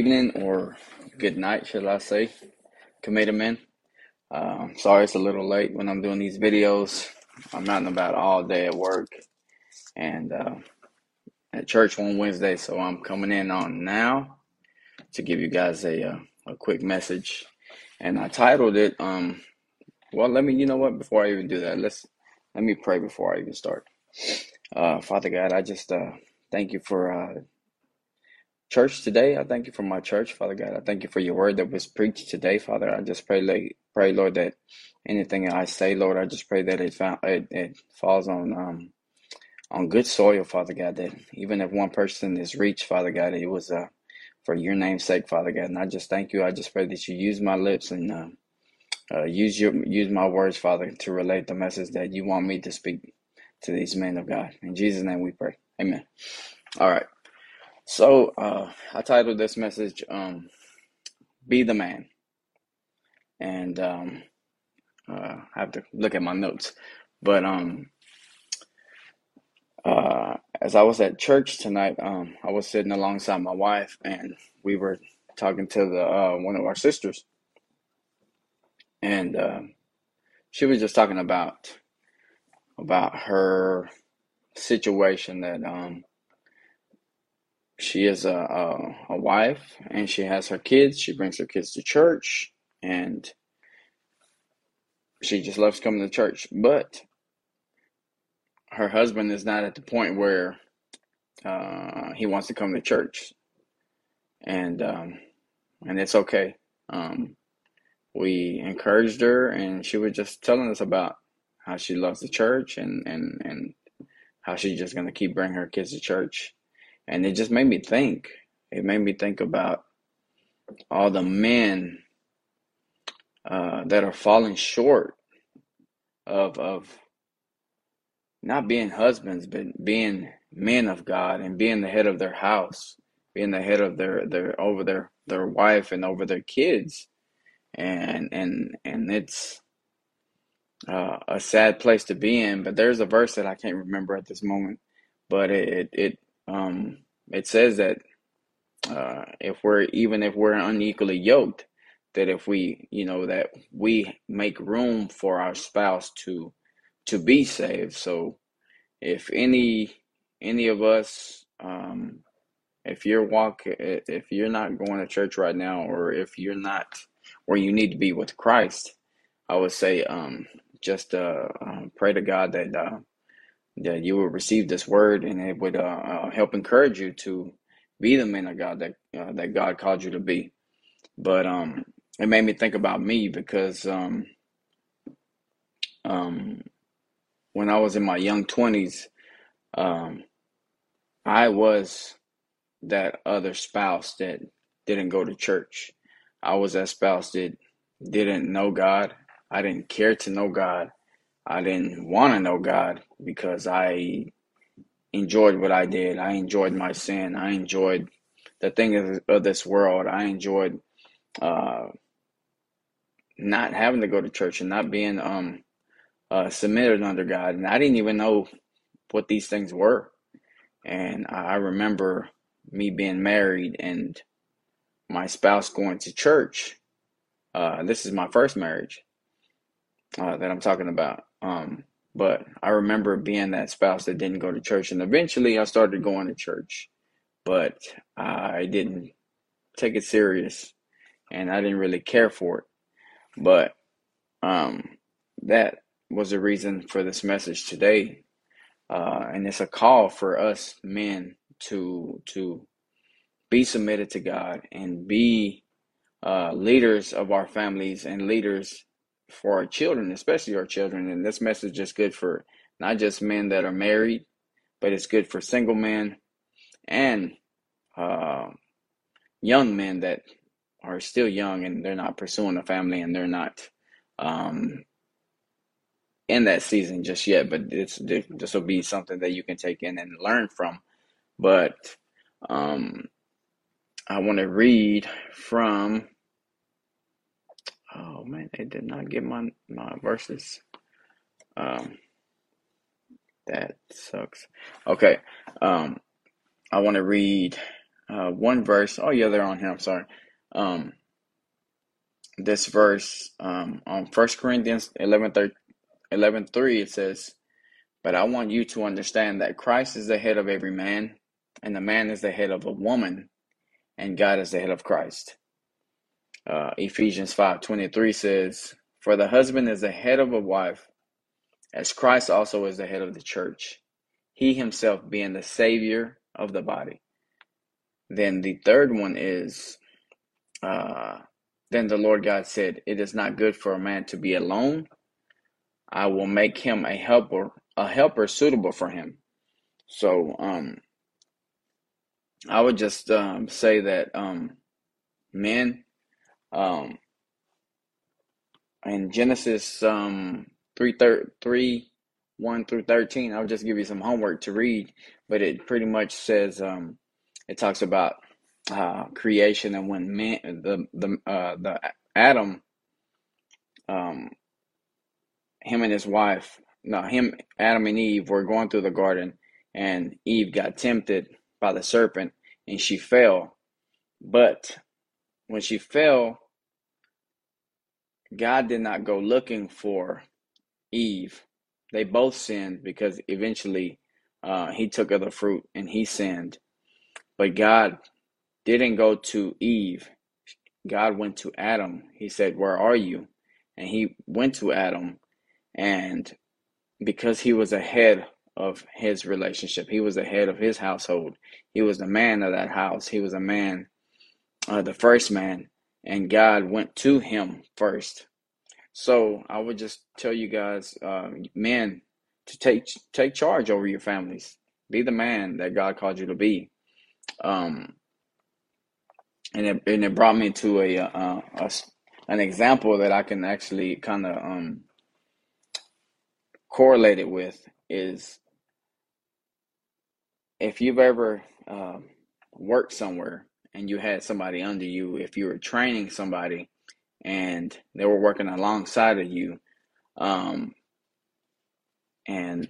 Evening or good night, should I say, Committed Man. Um, sorry it's a little late when I'm doing these videos. I'm out and about all day at work and uh, at church on Wednesday, so I'm coming in on now to give you guys a uh, a quick message. And I titled it. Um, well, let me. You know what? Before I even do that, let's let me pray before I even start. Uh, Father God, I just uh, thank you for uh, church today. I thank you for my church, Father God. I thank you for your word that was preached today, Father. I just pray, pray, Lord, that anything I say, Lord, I just pray that it found it, it falls on um on good soil, Father God. That even if one person is reached, Father God, it was uh for your name's sake, Father God. And I just thank you. I just pray that you use my lips and uh, uh, use your use my words, Father, to relate the message that you want me to speak to these men of God. In Jesus' name, we pray. Amen. All right. So uh, I titled this message um, "Be the Man," and um, uh, I have to look at my notes. But um, uh, as I was at church tonight, um, I was sitting alongside my wife, and we were talking to the uh, one of our sisters, and uh, she was just talking about about her situation that um, she is a, a, a wife and she has her kids. She brings her kids to church and she just loves coming to church. But her husband is not at the point where uh, he wants to come to church, and um, and it's okay. Um, we encouraged her, and she was just telling us about how she loves the church and and and how she's just gonna keep bringing her kids to church and it just made me think. It made me think about all the men uh, that are falling short of of not being husbands, but being men of God and being the head of their house, being the head of their their over their their wife and over their kids, and and and it's uh, a sad place to be in. But there's a verse that I can't remember at this moment, but it it, it um it says that uh, if we're even if we're unequally yoked, that if we you know that we make room for our spouse to to be saved. So if any any of us um, if you're walk if you're not going to church right now or if you're not where you need to be with Christ, I would say um, just uh, uh, pray to God that uh, that you will receive this word and it would uh, uh, help encourage you to be the man of God that uh, that God called you to be. But um, it made me think about me because um, um, when I was in my young twenties, um, I was that other spouse that didn't go to church. I was that spouse that didn't know God. I didn't care to know God. I didn't want to know God because I enjoyed what I did. I enjoyed my sin. I enjoyed the things of this world. I enjoyed uh, not having to go to church and not being um, uh, submitted under God. And I didn't even know what these things were. And I remember me being married and my spouse going to church. Uh, this is my first marriage uh, that I'm talking about. Um, but I remember being that spouse that didn't go to church, and eventually I started going to church, but I didn't take it serious, and I didn't really care for it. But um, that was the reason for this message today, uh, and it's a call for us men to to be submitted to God and be uh, leaders of our families and leaders for our children, especially our children. And this message is good for not just men that are married, but it's good for single men and uh, young men that are still young and they're not pursuing a family and they're not um, in that season just yet. But this this will be something that you can take in and learn from. But um, I want to read from man, they did not get my my verses. Um, that sucks. Okay, um, I want to read uh, one verse. Oh yeah, they're on here. I'm sorry. Um, this verse um, on First Corinthians 11, 3, 11 3, it says, But I want you to understand that Christ is the head of every man, and the man is the head of a woman, and God is the head of Christ. Uh, Ephesians 5:23 says, For the husband is the head of a wife, as Christ also is the head of the church, he himself being the Savior of the body. Then the third one is, uh, then the Lord God said, It is not good for a man to be alone. I will make him a helper, a helper suitable for him. So, um, I would just um, say that um, men, um, in Genesis um, 3, 3, 1 through 13, I'll just give you some homework to read, but it pretty much says, um, it talks about uh, creation and when man, the, the, uh, the Adam, um, him and his wife, no, him, Adam and Eve were going through the garden and Eve got tempted by the serpent and she fell. But when she fell, God did not go looking for Eve. They both sinned because eventually uh, he took of the fruit and he sinned. But God didn't go to Eve. God went to Adam. He said, Where are you? And he went to Adam. And because he was ahead of his relationship, he was the head of his household. He was the man of that house. He was a man, uh, the first man. And God went to him first so I would just tell you guys, uh, men, to take take charge over your families. Be the man that God called you to be. Um, and it and it brought me to a, uh, a an example that I can actually kind of um, correlate it with is if you've ever uh, worked somewhere and you had somebody under you, if you were training somebody and they were working alongside of you um, and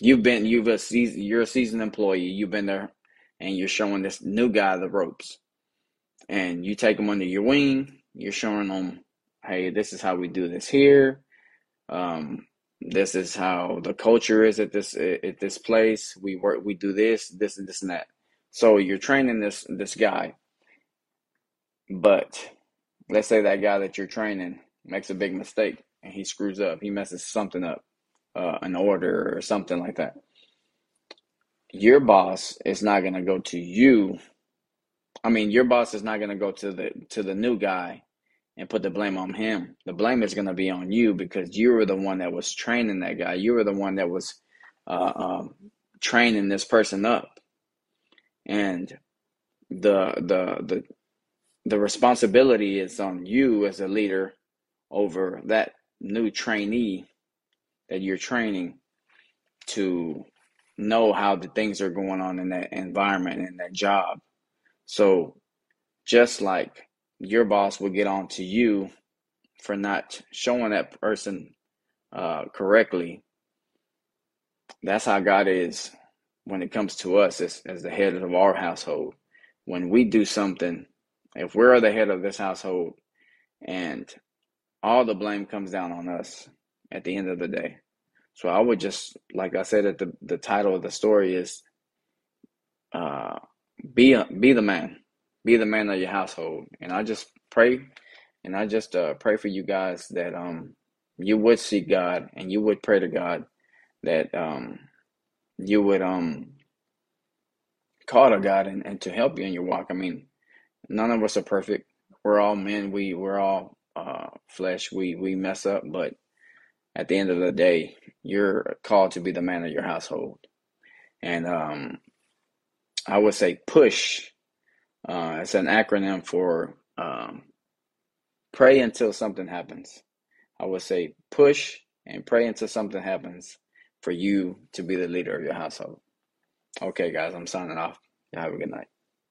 you've been you've a season you're a seasoned employee you've been there and you're showing this new guy the ropes. And you take them under your wing you're showing them hey this is how we do this here. Um, this is how the culture is at this at this place. We work we do this this and this and that so you're training this this guy but let's say that guy that you're training makes a big mistake and he screws up, he messes something up, uh, an order or something like that. Your boss is not to go to you. I mean, your boss is not to go to the to the new guy and put the blame on him. The blame is going to be on you because you were the one that was training that guy. You were the one that was uh, um, training this person up, and the the the the responsibility is on you as a leader over that new trainee that you're training to know how the things are going on in that environment and that job. So just like your boss will get on to you for not showing that person uh, correctly, that's how God is when it comes to us as, as the head of our household. When we do something if we're the head of this household and all the blame comes down on us at the end of the day. So I would just, like I said, at the, the title of the story is uh, be a, be the man, be the man of your household. And I just pray, and I just uh, pray for you guys that um you would seek God and you would pray to God that um you would um call to God and, and to help you in your walk. I mean, none of us are perfect. We're all men. We we're all uh, flesh. We we mess up, but at the end of the day, you're called to be the man of your household. And um, I would say push. Uh, it's an acronym for um, pray until something happens. I would say push and pray until something happens for you to be the leader of your household. Okay, guys, I'm signing off. Have a good night.